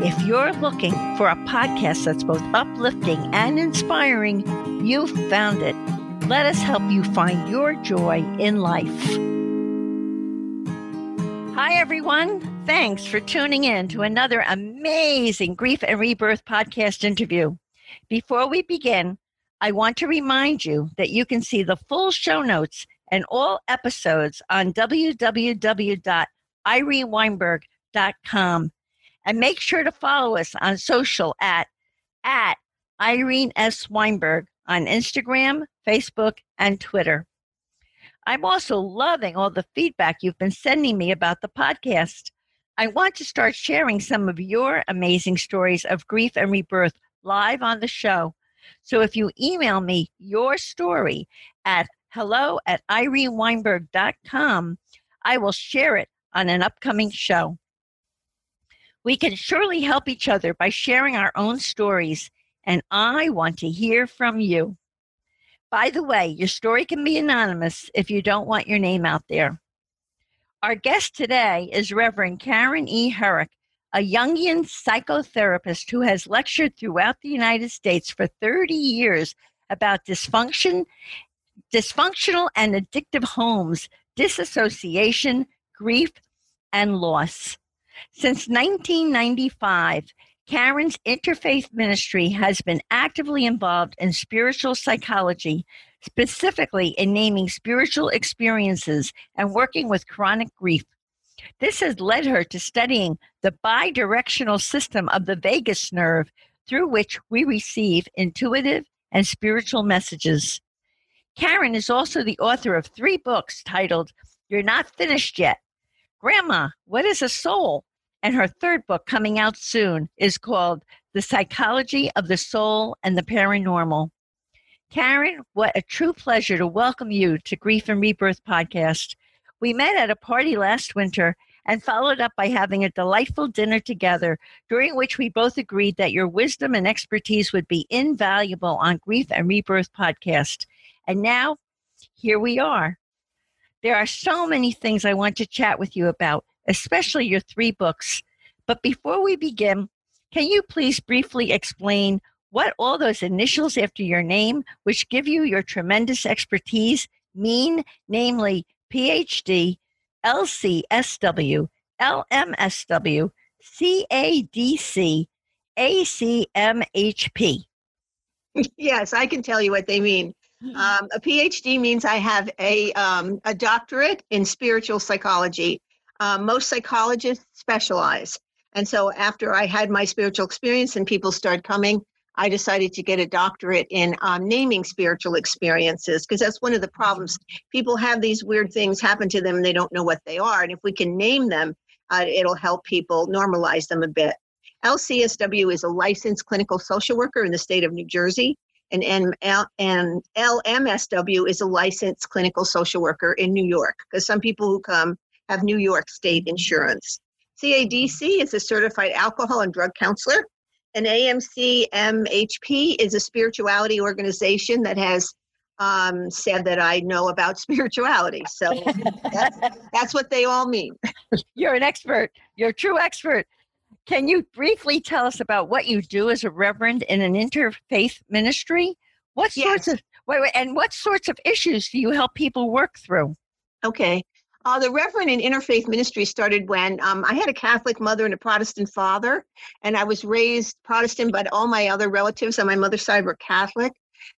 If you're looking for a podcast that's both uplifting and inspiring, you've found it. Let us help you find your joy in life. Hi, everyone. Thanks for tuning in to another amazing Grief and Rebirth podcast interview. Before we begin, I want to remind you that you can see the full show notes and all episodes on www.ireneweinberg.com and make sure to follow us on social at, at Irene S. Weinberg on Instagram, Facebook, and Twitter. I'm also loving all the feedback you've been sending me about the podcast. I want to start sharing some of your amazing stories of grief and rebirth live on the show. So if you email me your story at hello at ireneweinberg.com, I will share it on an upcoming show. We can surely help each other by sharing our own stories, and I want to hear from you. By the way, your story can be anonymous if you don't want your name out there. Our guest today is Reverend Karen E. Herrick, a Jungian psychotherapist who has lectured throughout the United States for 30 years about dysfunction, dysfunctional and addictive homes, disassociation, grief, and loss. Since 1995, Karen's interfaith ministry has been actively involved in spiritual psychology, specifically in naming spiritual experiences and working with chronic grief. This has led her to studying the bidirectional system of the vagus nerve through which we receive intuitive and spiritual messages. Karen is also the author of three books titled You're Not Finished Yet Grandma, What is a Soul? And her third book, coming out soon, is called The Psychology of the Soul and the Paranormal. Karen, what a true pleasure to welcome you to Grief and Rebirth podcast. We met at a party last winter and followed up by having a delightful dinner together, during which we both agreed that your wisdom and expertise would be invaluable on Grief and Rebirth podcast. And now, here we are. There are so many things I want to chat with you about, especially your three books. But before we begin, can you please briefly explain what all those initials after your name, which give you your tremendous expertise, mean, namely PhD, LCSW, LMSW, CADC, ACMHP? Yes, I can tell you what they mean. Hmm. Um, a PhD means I have a, um, a doctorate in spiritual psychology. Um, most psychologists specialize. And so after I had my spiritual experience and people started coming, I decided to get a doctorate in um, naming spiritual experiences because that's one of the problems. People have these weird things happen to them and they don't know what they are. And if we can name them, uh, it'll help people normalize them a bit. LCSW is a licensed clinical social worker in the state of New Jersey. And, and LMSW is a licensed clinical social worker in New York because some people who come have New York state insurance. CADC is a certified alcohol and drug counselor. And AMC MHP is a spirituality organization that has um, said that I know about spirituality. So that's, that's what they all mean. You're an expert. You're a true expert. Can you briefly tell us about what you do as a reverend in an interfaith ministry? What sorts yes. of wait, wait, and what sorts of issues do you help people work through? Okay. Uh, the Reverend in Interfaith Ministry started when um, I had a Catholic mother and a Protestant father, and I was raised Protestant, but all my other relatives on my mother's side were Catholic.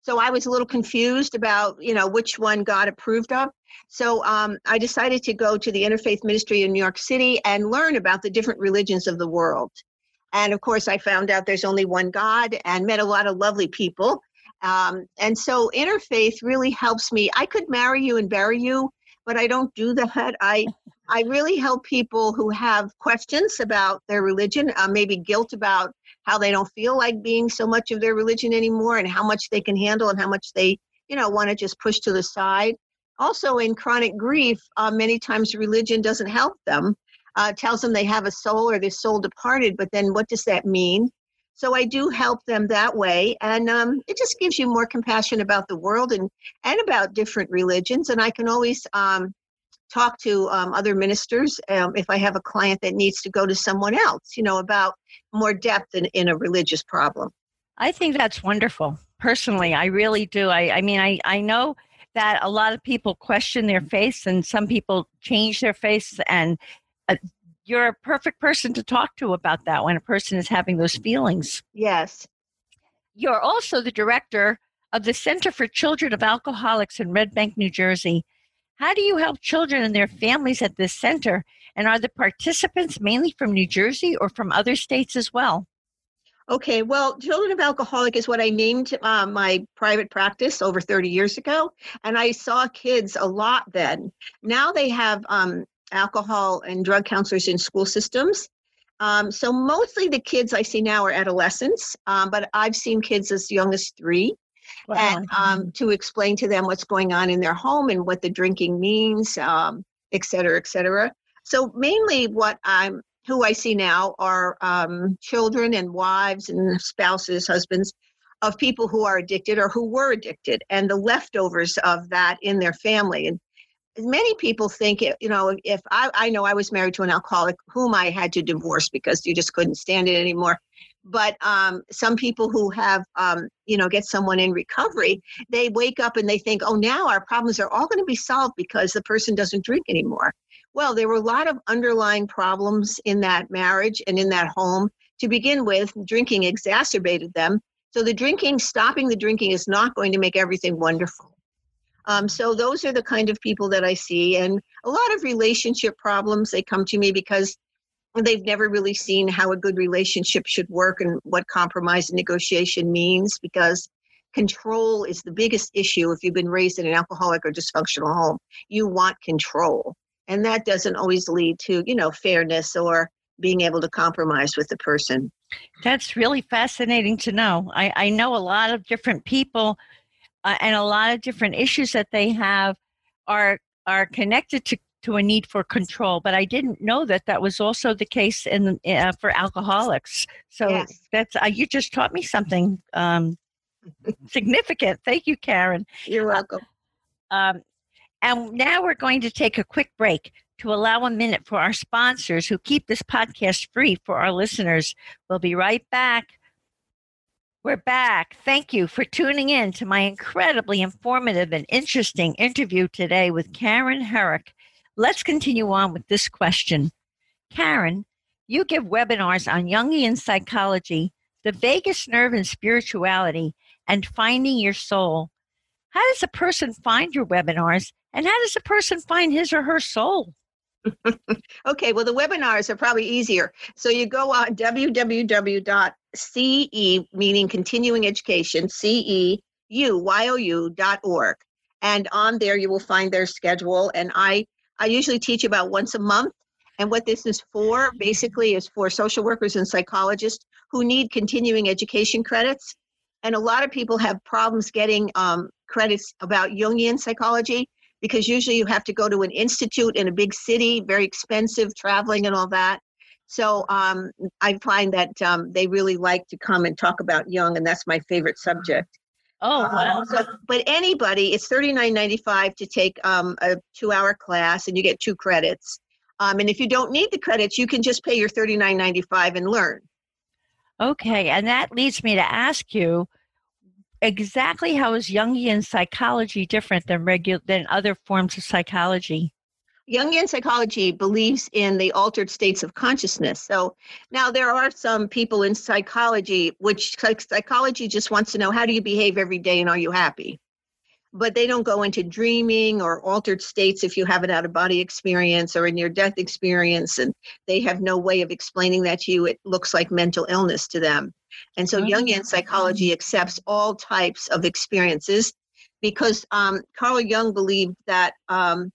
So I was a little confused about, you know, which one God approved of. So um, I decided to go to the Interfaith Ministry in New York City and learn about the different religions of the world. And of course, I found out there's only one God and met a lot of lovely people. Um, and so interfaith really helps me. I could marry you and bury you, but I don't do that. I I really help people who have questions about their religion, uh, maybe guilt about how they don't feel like being so much of their religion anymore and how much they can handle and how much they, you know, want to just push to the side. Also, in chronic grief, uh, many times religion doesn't help them, uh, tells them they have a soul or their soul departed, but then what does that mean? So I do help them that way, and um, it just gives you more compassion about the world and and about different religions. And I can always um, talk to um, other ministers um, if I have a client that needs to go to someone else, you know, about more depth in, in a religious problem. I think that's wonderful. Personally, I really do. I, I mean, I, I know that a lot of people question their faith and some people change their faith and uh, you're a perfect person to talk to about that when a person is having those feelings. Yes. You're also the director of the Center for Children of Alcoholics in Red Bank, New Jersey. How do you help children and their families at this center? And are the participants mainly from New Jersey or from other states as well? Okay, well, Children of Alcoholic is what I named uh, my private practice over 30 years ago. And I saw kids a lot then. Now they have um, alcohol and drug counselors in school systems. Um, so mostly the kids I see now are adolescents, um, but I've seen kids as young as three wow. and um, to explain to them what's going on in their home and what the drinking means, um, et cetera, et cetera. So mainly what I'm who I see now are um, children and wives and spouses, husbands of people who are addicted or who were addicted, and the leftovers of that in their family. And many people think, you know, if I, I know I was married to an alcoholic whom I had to divorce because you just couldn't stand it anymore. But um, some people who have um, you know get someone in recovery they wake up and they think oh now our problems are all going to be solved because the person doesn't drink anymore. Well there were a lot of underlying problems in that marriage and in that home. To begin with drinking exacerbated them. So the drinking stopping the drinking is not going to make everything wonderful um, so those are the kind of people that i see and a lot of relationship problems they come to me because they've never really seen how a good relationship should work and what compromise and negotiation means because control is the biggest issue if you've been raised in an alcoholic or dysfunctional home. You want control and that doesn't always lead to you know fairness or being able to compromise with the person. That's really fascinating to know. I, I know a lot of different people uh, and a lot of different issues that they have are are connected to to a need for control. But I didn't know that that was also the case in uh, for alcoholics. So yes. that's uh, you just taught me something um, significant. Thank you, Karen. You're uh, welcome. Um, and now we're going to take a quick break to allow a minute for our sponsors who keep this podcast free for our listeners. We'll be right back. We're back. Thank you for tuning in to my incredibly informative and interesting interview today with Karen Herrick, Let's continue on with this question. Karen, you give webinars on Jungian psychology, the vagus nerve and spirituality, and finding your soul. How does a person find your webinars, and how does a person find his or her soul? okay, well, the webinars are probably easier. So you go on www.ceu, meaning continuing education, C-E-U-Y-O-U.org. And on there, you will find their schedule. And I I usually teach about once a month. And what this is for basically is for social workers and psychologists who need continuing education credits. And a lot of people have problems getting um, credits about Jungian psychology because usually you have to go to an institute in a big city, very expensive, traveling and all that. So um, I find that um, they really like to come and talk about Jung, and that's my favorite subject. Oh, uh, wow. so, but anybody, it's thirty nine ninety five to take um, a two hour class, and you get two credits. Um, and if you don't need the credits, you can just pay your thirty nine ninety five and learn. Okay, and that leads me to ask you exactly how is Jungian psychology different than regular than other forms of psychology? Jungian psychology believes in the altered states of consciousness. So now there are some people in psychology, which psychology just wants to know how do you behave every day and are you happy? But they don't go into dreaming or altered states if you have an out of body experience or a near death experience, and they have no way of explaining that to you. It looks like mental illness to them. And so. Jungian psychology accepts all types of experiences because um, Carl Jung believed that um,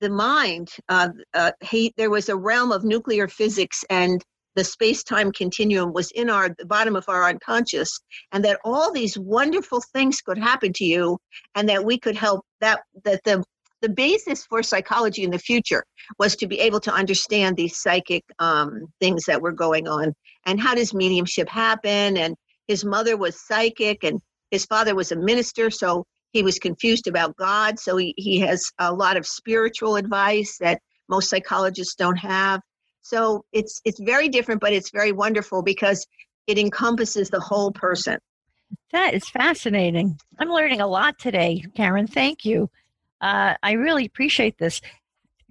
the mind, uh, uh, he, there was a realm of nuclear physics and the space-time continuum was in our the bottom of our unconscious and that all these wonderful things could happen to you and that we could help that that the the basis for psychology in the future was to be able to understand these psychic um, things that were going on and how does mediumship happen and his mother was psychic and his father was a minister so he was confused about god so he, he has a lot of spiritual advice that most psychologists don't have. So it's it's very different but it's very wonderful because it encompasses the whole person. That is fascinating. I'm learning a lot today karen. Thank you uh, I really appreciate this.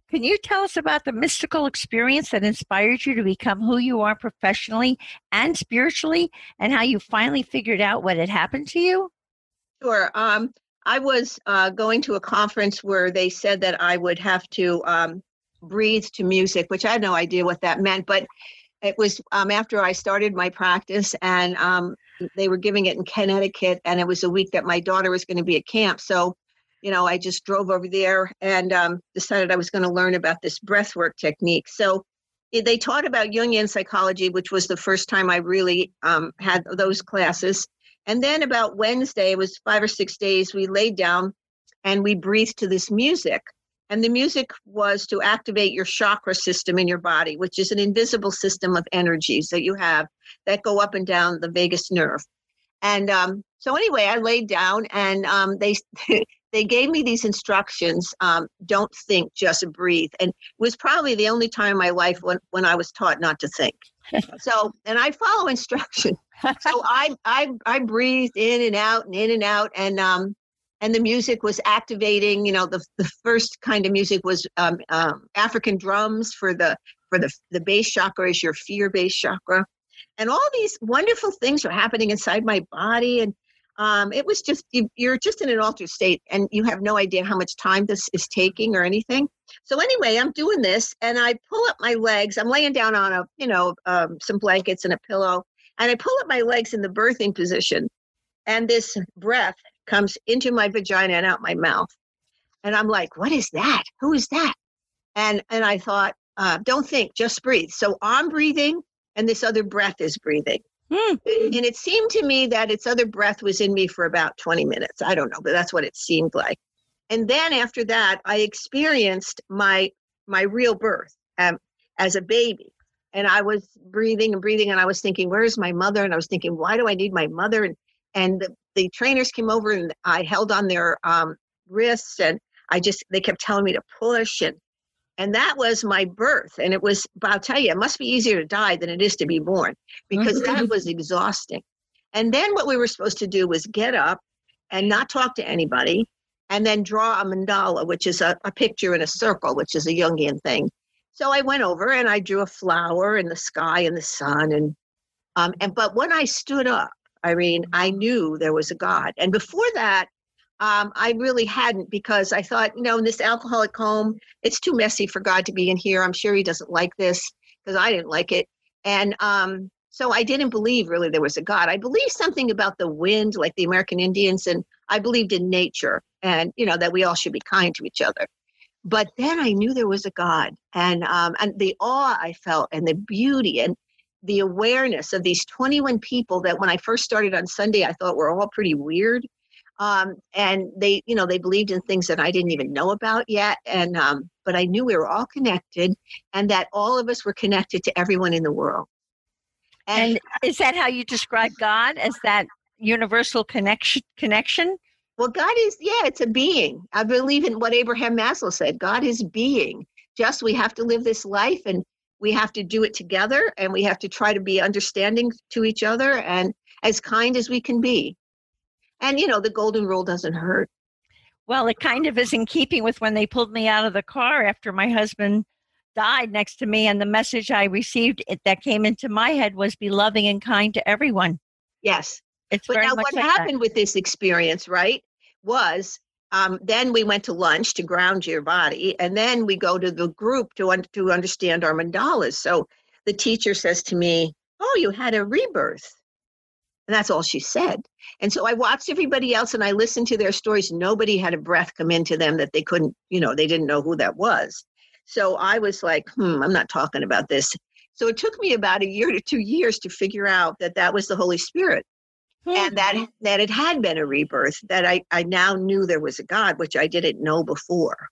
Can you tell us about the mystical experience that inspired you to become who you are professionally and spiritually, and how you finally figured out what had happened to you? Sure. Um, I was uh, going to a conference where they said that I would have to um, breathe to music, which I had no idea what that meant, but it was um, after I started my practice, and um, they were giving it in Connecticut, and it was a week that my daughter was going to be at camp. So you know, I just drove over there and um, decided I was going to learn about this breathwork technique. So they taught about Jungian psychology, which was the first time I really um, had those classes. And then about Wednesday, it was five or six days, we laid down and we breathed to this music. And the music was to activate your chakra system in your body, which is an invisible system of energies that you have that go up and down the vagus nerve. And um, so anyway, I laid down and um, they they gave me these instructions um, don't think just breathe. And it was probably the only time in my life when, when i was taught not to think. So and i follow instruction. So I, I i breathed in and out and in and out and um and the music was activating you know the, the first kind of music was um, um, african drums for the for the the base chakra is your fear based chakra. And all these wonderful things were happening inside my body and um, it was just you, you're just in an altered state and you have no idea how much time this is taking or anything. So anyway i'm doing this and i pull up my legs. I'm laying down on a you know um, some blankets and a pillow and i pull up my legs in the birthing position and this breath comes into my vagina and out my mouth. And i'm like what is that? Who is that? And and i thought uh, don't think just breathe. So i'm breathing and this other breath is breathing Mm. And it seemed to me that its other breath was in me for about 20 minutes. I don't know, but that's what it seemed like. And then after that, I experienced my my real birth um, as a baby. And I was breathing and breathing, and I was thinking, "Where's my mother?" And I was thinking, "Why do I need my mother?" And and the, the trainers came over, and I held on their um, wrists, and I just they kept telling me to push, and and that was my birth. And it was, but I'll tell you, it must be easier to die than it is to be born because that was exhausting. And then what we were supposed to do was get up and not talk to anybody and then draw a mandala, which is a, a picture in a circle, which is a Jungian thing. So I went over and I drew a flower in the sky and the sun. And, um, and but when I stood up, Irene, I knew there was a God. And before that, um, I really hadn't because I thought, you know, in this alcoholic home, it's too messy for God to be in here. I'm sure He doesn't like this because I didn't like it. And um, so I didn't believe really there was a God. I believed something about the wind, like the American Indians, and I believed in nature and, you know, that we all should be kind to each other. But then I knew there was a God and, um, and the awe I felt and the beauty and the awareness of these 21 people that when I first started on Sunday, I thought were all pretty weird um, and they you know they believed in things that i didn't even know about yet and um, but i knew we were all connected and that all of us were connected to everyone in the world. And, and is that how you describe god as that universal connection connection? Well god is yeah it's a being. I believe in what abraham maslow said god is being. Just we have to live this life and we have to do it together and we have to try to be understanding to each other and as kind as we can be and, you know, the golden rule doesn't hurt. Well, it kind of is in keeping with when they pulled me out of the car after my husband died next to me. And the message I received it, that came into my head was be loving and kind to everyone. Yes. It's but now, what like happened that. with this experience, right, was um, then we went to lunch to ground your body, and then we go to the group to un- to understand our mandalas. So the teacher says to me, "Oh, you had a rebirth." And that's all she said. And so I watched everybody else and I listened to their stories. Nobody had a breath come into them that they couldn't, you know, they didn't know who that was. So I was like, hmm, I'm not talking about this. So it took me about a year to two years to figure out that that was the Holy Spirit. Hmm. And that that it had been a rebirth, that I, I now knew there was a God, which I didn't know before.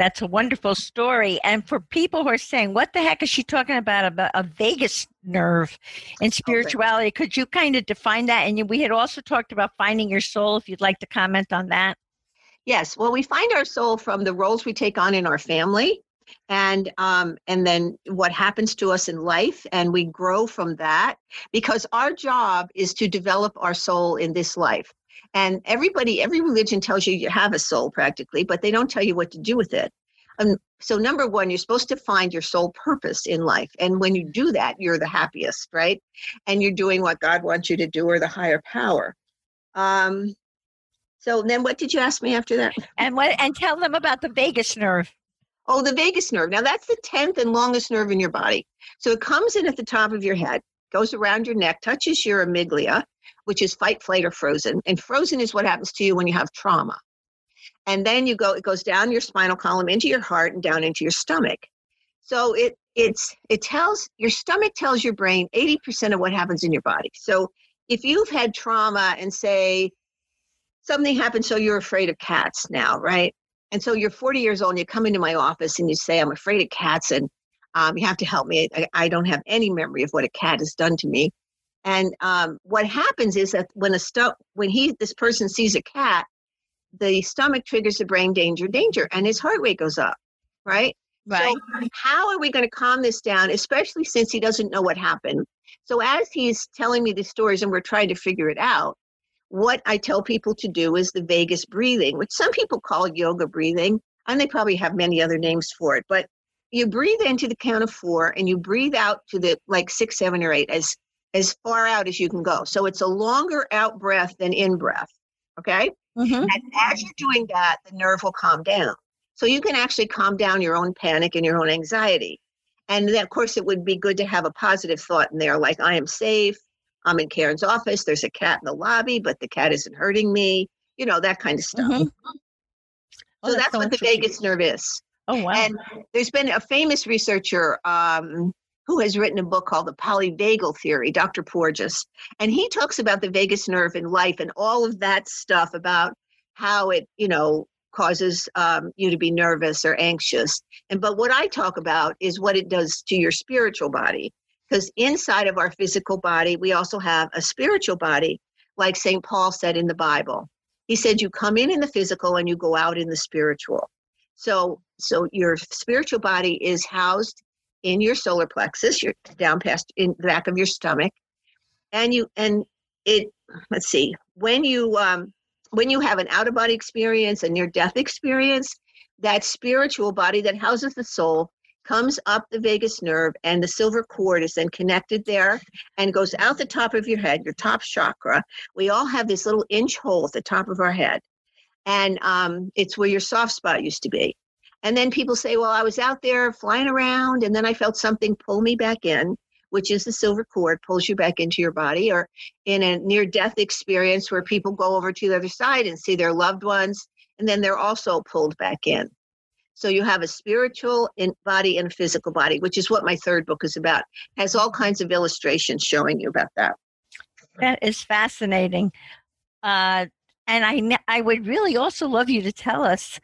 That's a wonderful story. And for people who are saying, what the heck is she talking about, about a vagus nerve in spirituality? Okay. Could you kind of define that? And we had also talked about finding your soul, if you'd like to comment on that. Yes. Well, we find our soul from the roles we take on in our family and um, and then what happens to us in life and we grow from that because our job is to develop our soul in this life and everybody, every religion tells you you have a soul practically, but they don't tell you what to do with it. And so, number one, you're supposed to find your soul purpose in life. And when you do that, you're the happiest, right? And you're doing what God wants you to do or the higher power. Um, so then what did you ask me after that? And what and tell them about the vagus nerve. Oh, the vagus nerve. Now that's the 10th and longest nerve in your body. So it comes in at the top of your head, goes around your neck, touches your amygdala, which is fight, flight, or frozen. And frozen is what happens to you when you have trauma. And then you go, it goes down your spinal column into your heart and down into your stomach. So it it's it tells your stomach tells your brain 80% of what happens in your body. So if you've had trauma and say something happened so you're afraid of cats now, right? And so you're 40 years old and you come into my office and you say, I'm afraid of cats and um, you have to help me. I, I, don't have any memory of what a cat has done to me. And um, what happens is that when a stu- when he this person sees a cat, the stomach triggers the brain danger, danger, and his heart rate goes up, right? Right. So how are we going to calm this down, especially since he doesn't know what happened? So as he's telling me the stories and we're trying to figure it out, what I tell people to do is the vagus breathing, which some people call yoga breathing, and they probably have many other names for it. But you breathe into the count of four and you breathe out to the like six, seven, or eight as as far out as you can go. So it's a longer out breath than in breath. Okay. Mm-hmm. And as you're doing that, the nerve will calm down. So you can actually calm down your own panic and your own anxiety. And then, of course, it would be good to have a positive thought in there, like, I am safe. I'm in Karen's office. There's a cat in the lobby, but the cat isn't hurting me. You know, that kind of stuff. Mm-hmm. so that's, that's so what the vagus nerve is. Oh, wow. And there's been a famous researcher, um, who has written a book called The Polyvagal Theory, Dr. Porges. And he talks about the vagus nerve in life and all of that stuff about how it, you know, causes um, you to be nervous or anxious. And but what I talk about is what it does to your spiritual body. Because inside of our physical body, we also have a spiritual body, like St. Paul said in the Bible. He said, You come in in the physical and you go out in the spiritual. So, so your spiritual body is housed in your solar plexus, you're down past in the back of your stomach, and you and it. Let's see when you um, when you have an out of body experience, a near death experience, that spiritual body that houses the soul comes up the vagus nerve, and the silver cord is then connected there and goes out the top of your head, your top chakra. We all have this little inch hole at the top of our head, and um, it's where your soft spot used to be. And then people say, well, I was out there flying around and then I felt something pull me back in, which is the silver cord pulls you back into your body, or in a near death experience where people go over to the other side and see their loved ones and then they're also pulled back in. So you have a spiritual body and a physical body, which is what my third book is about. It has all kinds of illustrations showing you about that. That is fascinating. Uh, and I, I would really also love you to tell us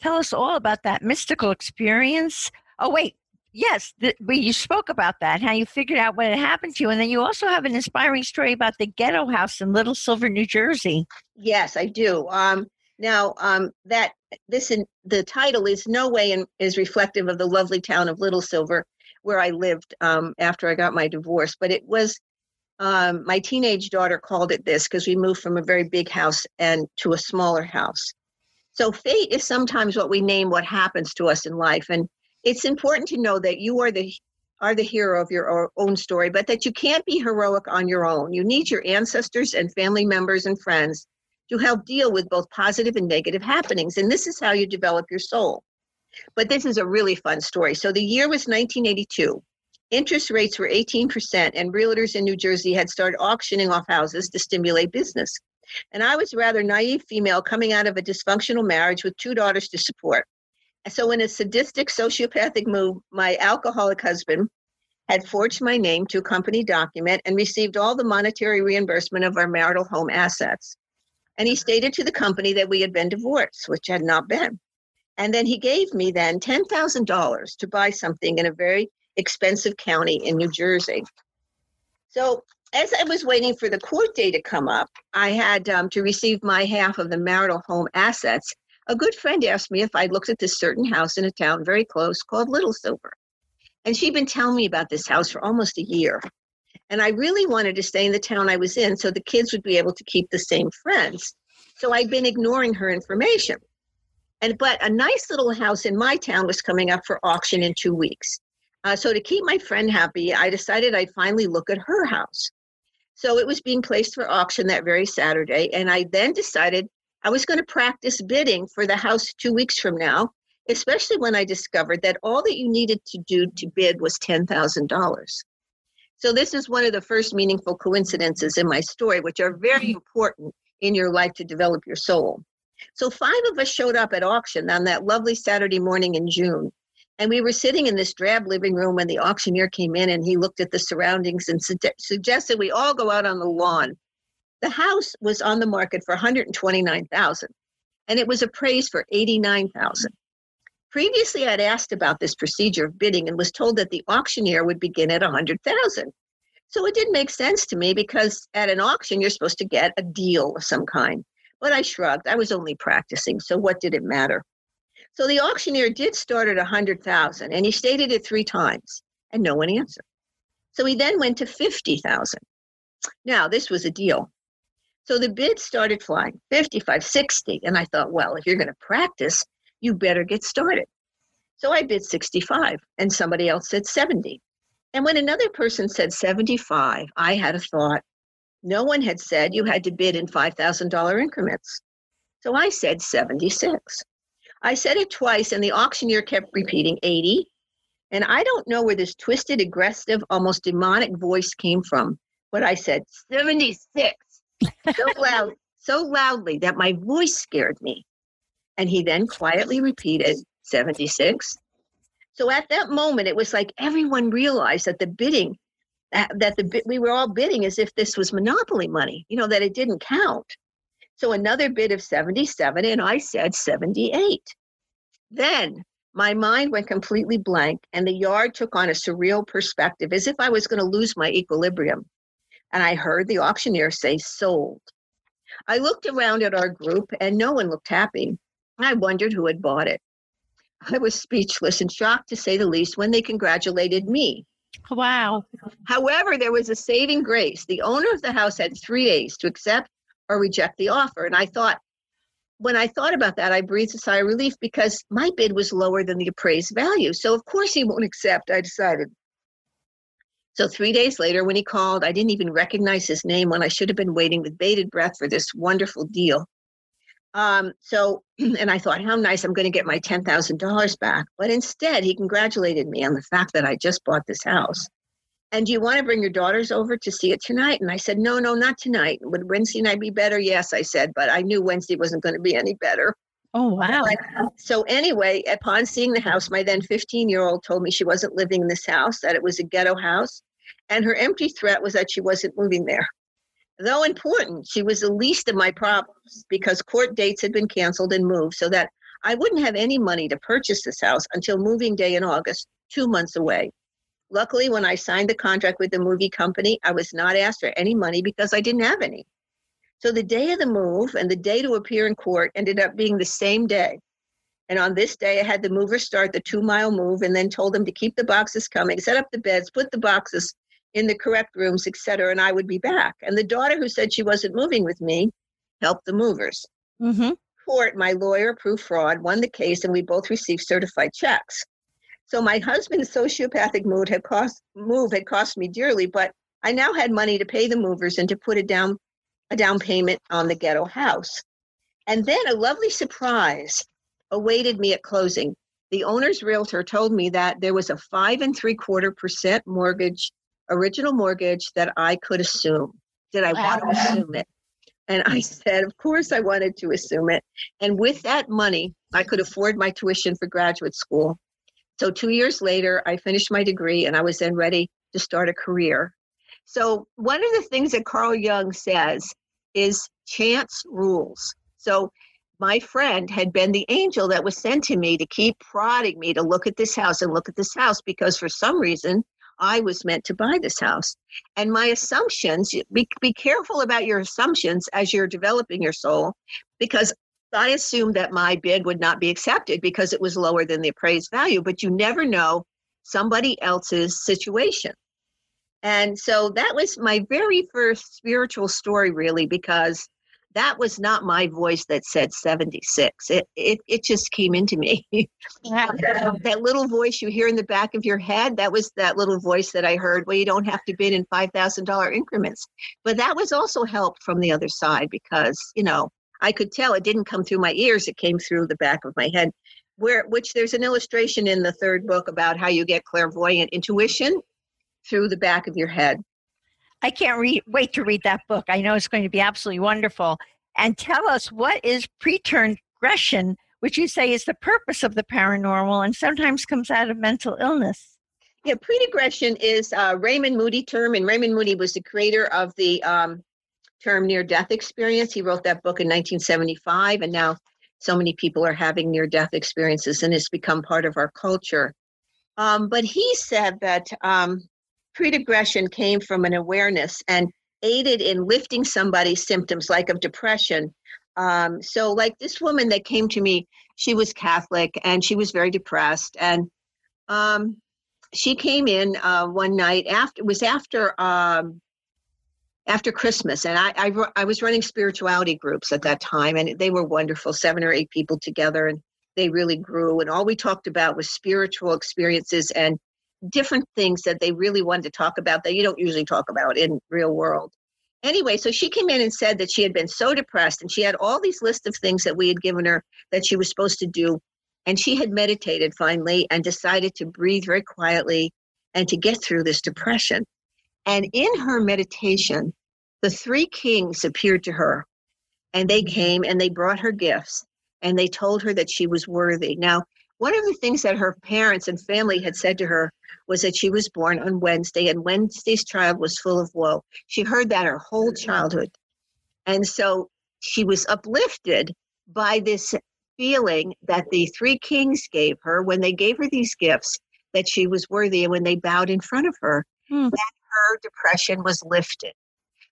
Tell us all about that mystical experience. Oh, wait. Yes, the, you spoke about that, how you figured out what had happened to you. And then you also have an inspiring story about the ghetto house in Little Silver, New Jersey. Yes, I do. Um, now, um, that this in, the title is no way in, is reflective of the lovely town of Little Silver, where I lived um, after I got my divorce. But it was um, my teenage daughter called it this because we moved from a very big house and to a smaller house. So fate is sometimes what we name what happens to us in life. And it's important to know that you are the are the hero of your own story, but that you can't be heroic on your own. You need your ancestors and family members and friends to help deal with both positive and negative happenings. And this is how you develop your soul. But this is a really fun story. So the year was 1982, Interest rates were 18%, and realtors in New Jersey had started auctioning off houses to stimulate business. And I was a rather naive female coming out of a dysfunctional marriage with two daughters to support. So, in a sadistic, sociopathic move, my alcoholic husband had forged my name to a company document and received all the monetary reimbursement of our marital home assets. And he stated to the company that we had been divorced, which had not been. And then he gave me then $10,000 to buy something in a very expensive county in New Jersey. So as I was waiting for the court day to come up, I had um, to receive my half of the marital home assets. A good friend asked me if I'd looked at this certain house in a town very close called Little Silver. And she'd been telling me about this house for almost a year. And I really wanted to stay in the town I was in so the kids would be able to keep the same friends. So I'd been ignoring her information. And but a nice little house in my town was coming up for auction in two weeks. Uh, so to keep my friend happy, I decided I'd finally look at her house. So it was being placed for auction that very Saturday. And I then decided I was going to practice bidding for the house two weeks from now, especially when I discovered that all that you needed to do to bid was $10,000. So this is one of the first meaningful coincidences in my story, which are very mm-hmm. important in your life to develop your soul. So five of us showed up at auction on that lovely Saturday morning in June. And we were sitting in this drab living room when the auctioneer came in and he looked at the surroundings and su- suggested we all go out on the lawn. The house was on the market for 129,000 and it was appraised for 89,000. Previously, I'd asked about this procedure of bidding and was told that the auctioneer would begin at 100,000. So it didn't make sense to me because at an auction, you're supposed to get a deal of some kind. But I shrugged. I was only practicing, so what did it matter? So the auctioneer did start at 100,000 and he stated it three times and no one answered. So he then went to 50,000. Now, this was a deal. So the bid started flying 55, 60. And I thought, well, if you're going to practice, you better get started. So I bid 65 and somebody else said 70. And when another person said 75, I had a thought. No one had said you had to bid in $5,000 increments. So I said 76. I said it twice, and the auctioneer kept repeating 80. And I don't know where this twisted, aggressive, almost demonic voice came from, but I said 76 so loud, so loudly that my voice scared me. And he then quietly repeated 76. So at that moment, it was like everyone realized that the bidding, that, that the we were all bidding as if this was monopoly money, you know, that it didn't count. So another bid of 77, and I said 78. Then my mind went completely blank, and the yard took on a surreal perspective as if I was going to lose my equilibrium. And I heard the auctioneer say, sold. I looked around at our group, and no one looked happy. I wondered who had bought it. I was speechless and shocked to say the least when they congratulated me. Wow. However, there was a saving grace. The owner of the house had three days to accept or reject the offer. And I thought, when I thought about that, I breathed a sigh of relief because my bid was lower than the appraised value. So, of course, he won't accept, I decided. So, three days later, when he called, I didn't even recognize his name when I should have been waiting with bated breath for this wonderful deal. Um, so, and I thought, how nice, I'm going to get my $10,000 back. But instead, he congratulated me on the fact that I just bought this house and do you want to bring your daughters over to see it tonight? And I said, no, no, not tonight. Would Wednesday night be better? Yes, I said, but I knew Wednesday wasn't going to be any better. Oh, wow. So, anyway, upon seeing the house, my then 15 year old told me she wasn't living in this house, that it was a ghetto house, and her empty threat was that she wasn't moving there. Though important, she was the least of my problems because court dates had been canceled and moved so that I wouldn't have any money to purchase this house until moving day in August, two months away. Luckily, when I signed the contract with the movie company, I was not asked for any money because I didn't have any. So the day of the move and the day to appear in court ended up being the same day. And on this day, I had the mover start the two mile move and then told them to keep the boxes coming, set up the beds, put the boxes in the correct rooms, etc., and I would be back. And the daughter who said she wasn't moving with me helped the movers. Mm-hmm. Court, my lawyer proved fraud, won the case, and we both received certified checks. So my husband's sociopathic mood had cost move had cost me dearly, but I now had money to pay the movers and to put a down a down payment on the ghetto house. And then a lovely surprise awaited me at closing. the owner's realtor told me that there was a five and three quarter percent mortgage, original mortgage that I could assume. Did I want to assume it? And I said, of course I wanted to assume it. And with that money, I could afford my tuition for graduate school. So two years later, I finished my degree and I was then ready to start a career. So one of the things that Carl Jung says is chance rules. So my friend had been the angel that was sent to me to keep prodding me to look at this house and look at this house because for some reason I was meant to buy this house. And my assumptions, be, be careful about your assumptions as you're developing your soul because I assumed that my bid would not be accepted because it was lower than the appraised value, but you never know somebody else's situation. And so that was my very first spiritual story, really, because that was not my voice that said 76 it it, it just came into me. That little voice you hear in the back of your head that was that little voice that i heard well you don't have to bid in $5000 increments. But that was also help from the other side because you know i could tell it didn't come through my ears it came through the back of my head where which there's an illustration in the third book about how you get clairvoyant intuition through the back of your head I can't read, wait to read that book. I know it's going to be absolutely wonderful. And tell us what is pretergression, which you say is the purpose of the paranormal and sometimes comes out of mental illness. Yeah, pretergression is a Raymond Moody term, and Raymond Moody was the creator of the um, term near death experience. He wrote that book in 1975, and now so many people are having near death experiences, and it's become part of our culture. Um, but he said that um, pretergression came from an awareness and aided in lifting somebody's symptoms, like of depression. Um, so, like this woman that came to me, she was Catholic and she was very depressed. And um, she came in uh, one night after, it was after. Um, after Christmas, and I, I, I was running spirituality groups at that time, and they were wonderful, seven or eight people together, and they really grew. And all we talked about was spiritual experiences and different things that they really wanted to talk about that you don't usually talk about in real world anyway so she came in and said that she had been so depressed and she had all these lists of things that we had given her that she was supposed to do and she had meditated finally and decided to breathe very quietly and to get through this depression and in her meditation the three kings appeared to her and they came and they brought her gifts and they told her that she was worthy now one of the things that her parents and family had said to her was that she was born on Wednesday and Wednesday's child was full of woe. She heard that her whole childhood. And so she was uplifted by this feeling that the three kings gave her when they gave her these gifts that she was worthy and when they bowed in front of her hmm. that her depression was lifted.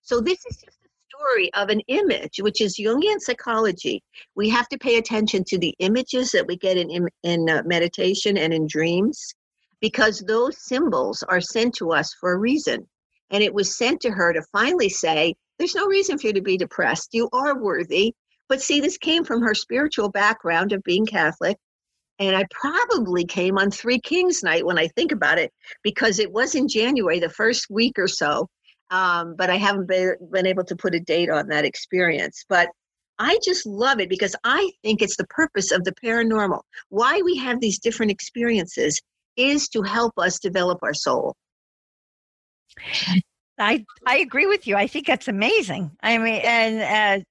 So this is just a story of an image, which is Jungian psychology. We have to pay attention to the images that we get in, in uh, meditation and in dreams because those symbols are sent to us for a reason. And it was sent to her to finally say, There's no reason for you to be depressed. You are worthy. But see, this came from her spiritual background of being Catholic. And I probably came on Three Kings night when I think about it, because it was in January, the first week or so um, but I haven't been, been able to put a date on that experience. But I just love it because I think it's the purpose of the paranormal. Why we have these different experiences is to help us develop our soul. I I agree with you. I think that's amazing. I mean, and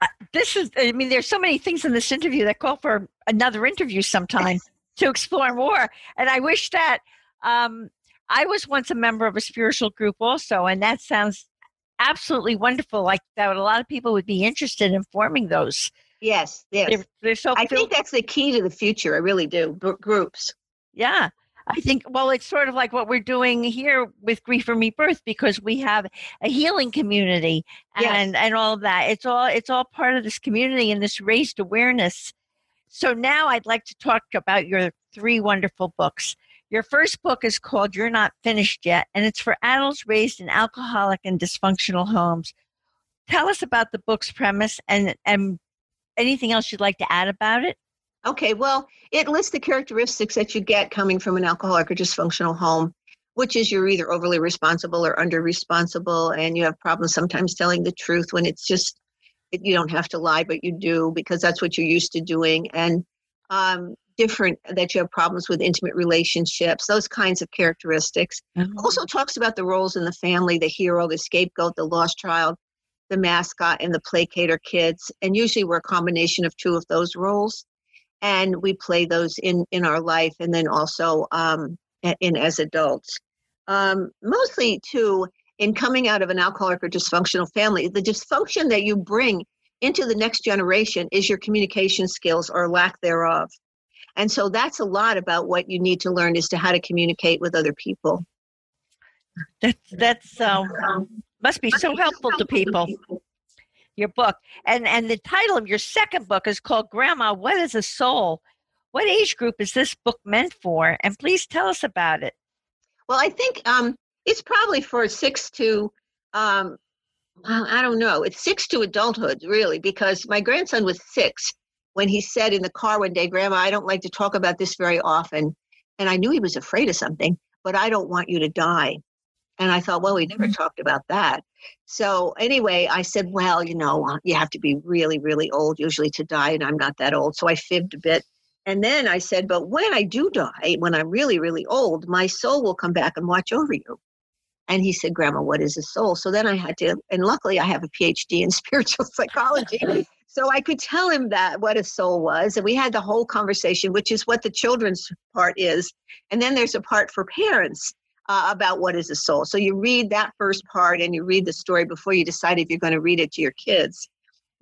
uh, this is. I mean, there's so many things in this interview that call for another interview sometime to explore more. And I wish that um, I was once a member of a spiritual group also, and that sounds absolutely wonderful. Like that, a lot of people would be interested in forming those. Yes, yes. They're, they're so I think that's the key to the future. I really do. Groups. Yeah. I think, well, it's sort of like what we're doing here with Grief and Rebirth because we have a healing community and, yes. and all of that. It's all, it's all part of this community and this raised awareness. So now I'd like to talk about your three wonderful books. Your first book is called You're Not Finished Yet, and it's for adults raised in alcoholic and dysfunctional homes. Tell us about the book's premise and, and anything else you'd like to add about it. Okay, well, it lists the characteristics that you get coming from an alcoholic or dysfunctional home, which is you're either overly responsible or under responsible, and you have problems sometimes telling the truth when it's just you don't have to lie, but you do because that's what you're used to doing. And um, different that you have problems with intimate relationships, those kinds of characteristics. Mhm. Also talks about the roles in the family, the hero, the scapegoat, the lost child, the mascot, and the placater kids. And usually we're a combination of two of those roles. And we play those in, in our life and then also um, in as adults. Um, mostly too, in coming out of an alcoholic or dysfunctional family, the dysfunction that you bring into the next generation is your communication skills or lack thereof. And so that's a lot about what you need to learn as to how to communicate with other people. That's that's um, must be so helpful to people. Your book and and the title of your second book is called Grandma. What is a soul? What age group is this book meant for? And please tell us about it. Well, I think um, it's probably for six to, um, well, I don't know, it's six to adulthood, really, because my grandson was six when he said in the car one day, Grandma, I don't like to talk about this very often. And I knew he was afraid of something, but I don't want you to die. And I thought, well, we never talked about that. So anyway, I said, well, you know, uh, you have to be really, really old usually to die, and I'm not that old. So I fibbed a bit. And then I said, but when I do die, when I'm really, really old, my soul will come back and watch over you. And he said, Grandma, what is a soul? So then I had to, and luckily I have a PhD in spiritual psychology. So I could tell him that what a soul was. And we had the whole conversation, which is what the children's part is. And then there's a part for parents uh, about what is a soul. So you read that first part and you read the story before you decide if you're going to read it to your kids.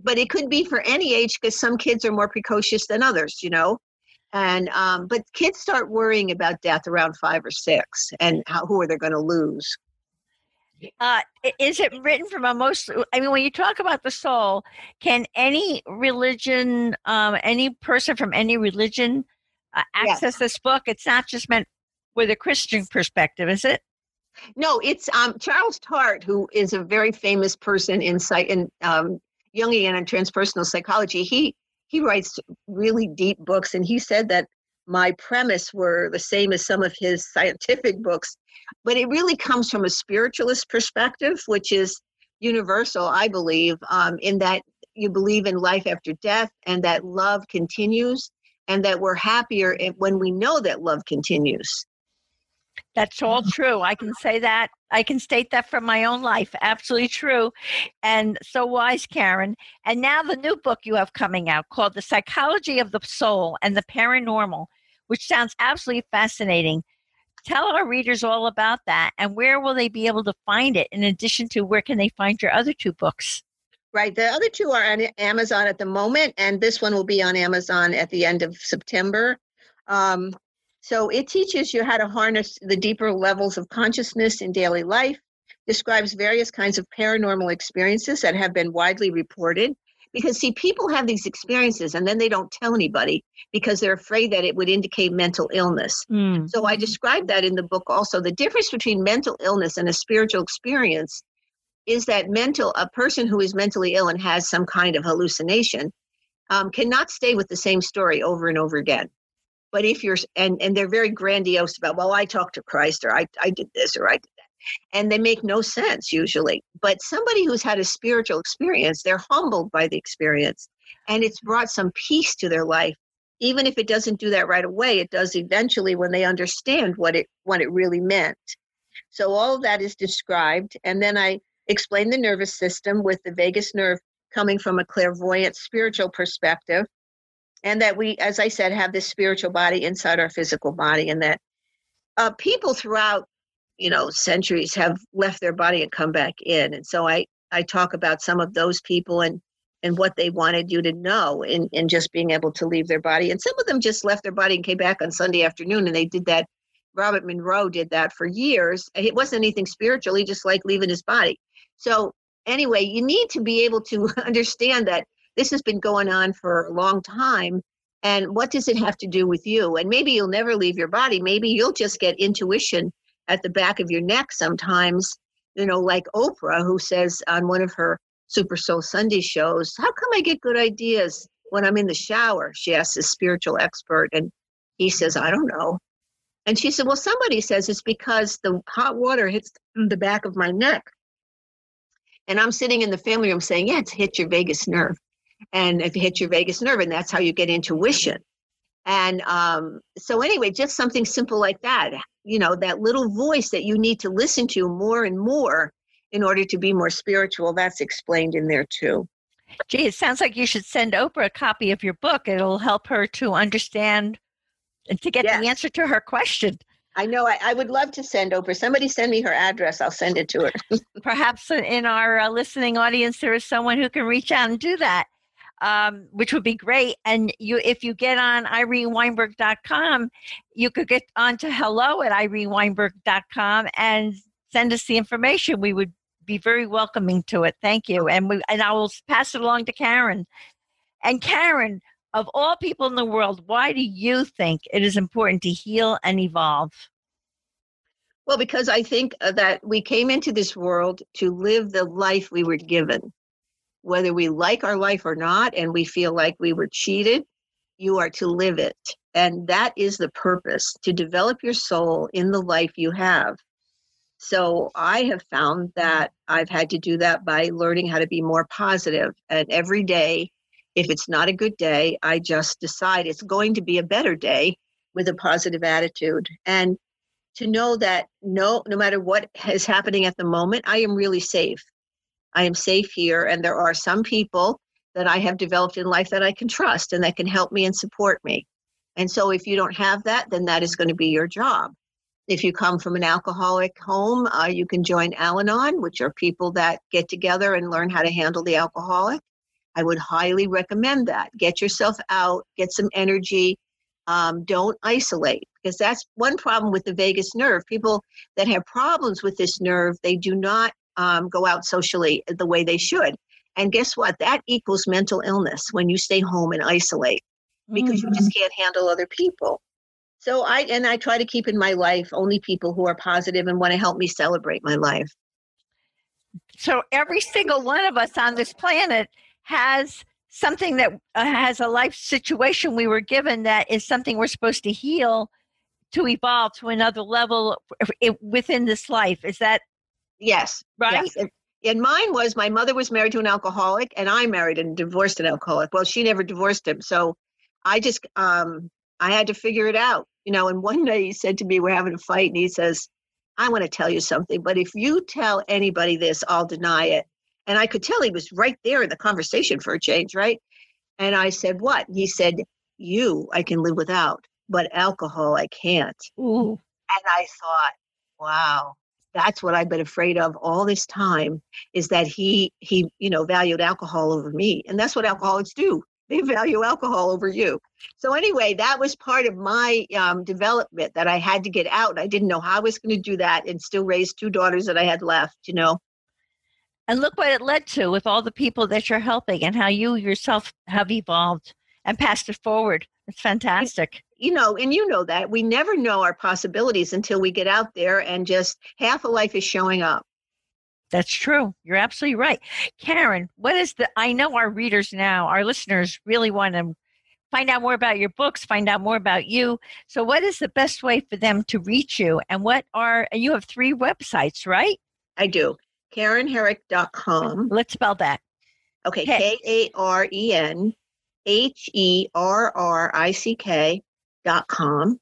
But it could be for any age because some kids are more precocious than others, you know. And um, but kids start worrying about death around five or six, and how who are they going to lose? Uh, is it written from a most? I mean, when you talk about the soul, can any religion, um, any person from any religion, uh, Yes. access this book? It's not just meant with a Christian perspective, is it? No, it's um, Charles Tart, who is a very famous person in in um, Jungian and transpersonal psychology. He he writes really deep books, and he said that my premise were the same as some of his scientific books, but it really comes from a spiritualist perspective, which is universal, I believe, um, in that you believe in life after death and that love continues, and that we're happier when we know that love continues. That's all true. I can say that. I can state that from my own life. Absolutely true. And so wise, Karen. And now the new book you have coming out called The Psychology of the Soul and the Paranormal, which sounds absolutely fascinating. Tell our readers all about that and where will they be able to find it in addition to where can they find your other two books? Right. The other two are on Amazon at the moment, and this one will be on Amazon at the end of September. Um, so it teaches you how to harness the deeper levels of consciousness in daily life, describes various kinds of paranormal experiences that have been widely reported. Because, see, people have these experiences and then they don't tell anybody because they're afraid that it would indicate mental illness. So I describe that in the book also. The difference between mental illness and a spiritual experience is that mental a person who is mentally ill and has some kind of hallucination um, cannot stay with the same story over and over again. But if you're and and they're very grandiose about, well, I talked to Christ or I I did this or I and they make no sense usually. But somebody who's had a spiritual experience, they're humbled by the experience, and it's brought some peace to their life. Even if it doesn't do that right away, it does eventually when they understand what it what it really meant. So all of that is described, and then I explain the nervous system with the vagus nerve coming from a clairvoyant spiritual perspective and that we as i said have this spiritual body inside our physical body and that uh, people throughout you know centuries have left their body and come back in and so i i talk about some of those people and and what they wanted you to know in in just being able to leave their body and some of them just left their body and came back on sunday afternoon and they did that robert monroe did that for years it wasn't anything spiritual he just like leaving his body so anyway, you need to be able to understand that this has been going on for a long time. And what does it have to do with you? And maybe you'll never leave your body. Maybe you'll just get intuition at the back of your neck sometimes, you know, like Oprah, who says on one of her Super Soul Sunday shows, How come I get good ideas when I'm in the shower? She asks a spiritual expert, and he says, I don't know. And she said, Well, somebody says it's because the hot water hits the back of my neck. And I'm sitting in the family room saying, Yeah, it's hit your vagus nerve. And if it hits your vagus nerve, and that's how you get intuition. And um, so, anyway, just something simple like that, you know, that little voice that you need to listen to more and more in order to be more spiritual, that's explained in there too. Gee, it sounds like you should send Oprah a copy of your book. It'll help her to understand and to get yes. the answer to her question. I know. I, I, would love to send Oprah. Somebody send me her address. I'll send it to her. Perhaps in our uh, listening audience, there is someone who can reach out and do that, um, which would be great. And you, if you get on ireneweinberg.com, you could get on to hello at ireneweinberg.com and send us the information. We would be very welcoming to it. Thank you. And we, and I will pass it along to Karen. And Karen, of all people in the world, why do you think it is important to heal and evolve? Well, because I think uh, that we came into this world to live the life we were given. Whether we like our life or not, and we feel like we were cheated, you are to live it. And that is the purpose to develop your soul in the life you have. So I have found that I've had to do that by learning how to be more positive. And every day, if it's not a good day, I just decide it's going to be a better day with a positive attitude. And to know that no no matter what is happening at the moment, I am really safe. I am safe here and there are some people that I have developed in life that I can trust and that can help me and support me. And so if you don't have that, then that is going to be your job. If you come from an alcoholic home, uh, you can join Al Anon, which are people that get together and learn how to handle the alcoholic. I would highly recommend that. Get yourself out, get some energy. Um, don't isolate because that's one problem with the vagus nerve. People that have problems with this nerve, they do not um, go out socially the way they should. And guess what? That equals mental illness when you stay home and isolate because mm-hmm. you just mm-hmm. can't handle other people. So I and I try to keep in my life only people who are positive and want to help me celebrate my life. So every single one of us on this planet has something that uh, has a life situation we were given that is something we're supposed to heal to evolve to another level within this life. Is that yes, right? Yes. And, and mine was my mother was married to an alcoholic, and I married and divorced an alcoholic. Well, she never divorced him, so I just um I had to figure it out, you know. And one day he said to me, "We're having a fight," and he says, "I want to tell you something, but if you tell anybody this, I'll deny it." And I could tell he was right there in the conversation for a change, right? And I said, "What?" And he said, "You, I can live without, but alcohol, I can't." Ooh. And I thought, "Wow." That's what I've been afraid of all this time is that he he you know valued alcohol over me and that's what alcoholics do they value alcohol over you. So anyway, that was part of my um, development that I had to get out. I didn't know how I was going to do that and still raise two daughters that I had left. You know. And look what it led to with all the people that you're helping and how you yourself have evolved and passed it forward. It's fantastic. You know, and you know that we never know our possibilities until we get out there and just half a life is showing up. That's true. You're absolutely right. Karen, what is the I know our readers now, our listeners really want to find out more about your books, find out more about you. So what is the best way for them to reach you? And what are and you have three websites, right? I do. KarenHerrick.com. Let's spell that. Okay, K A R E N H E R R I C K dot com.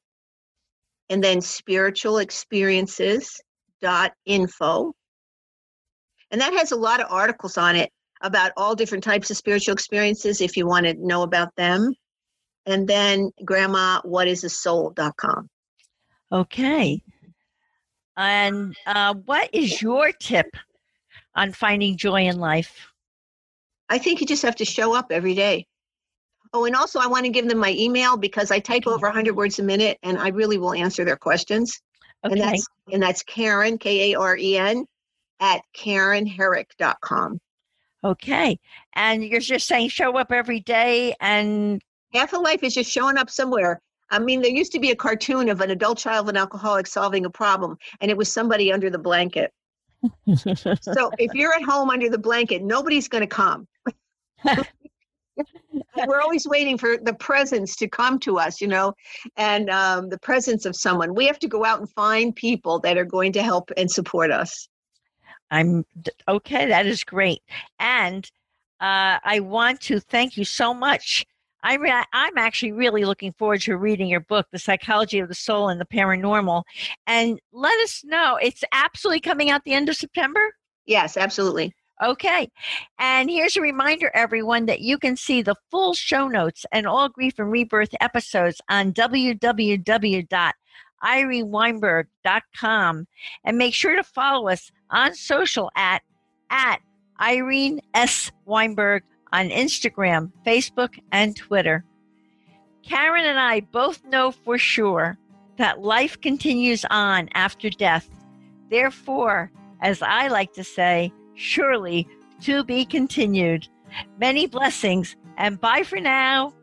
And then spiritual experiences dot info and that has a lot of articles on it about all different types of spiritual experiences if you want to know about them. And then grandma, what is a soul.com. Okay. And uh, what is your tip on finding joy in life? I think you just have to show up every day. Oh, and also I want to give them my email because I type over 100 words a minute and I really will answer their questions. Okay. And that's and that's Karen K A R E N at KarenHerrick.com. Okay. And you're just saying show up every day and half a life is just showing up somewhere. I mean, there used to be a cartoon of an adult child of an alcoholic solving a problem, and it was somebody under the blanket. so if you're at home under the blanket, nobody's going to come. We're always waiting for the presence to come to us, you know, and um, the presence of someone. We have to go out and find people that are going to help and support us. I'm okay. That is great. And uh, I want to thank you so much. I re- I'm actually really looking forward to reading your book, The Psychology of the Soul and the Paranormal. And let us know. It's absolutely coming out the end of September? Yes, absolutely. Okay. And here's a reminder, everyone, that you can see the full show notes and all Grief and Rebirth episodes on www.ireneweinberg.com. And make sure to follow us on social at, at Irene S. Weinberg on Instagram, Facebook, and Twitter. Karen and I both know for sure that life continues on after death. Therefore, as I like to say, surely to be continued. Many blessings and bye for now.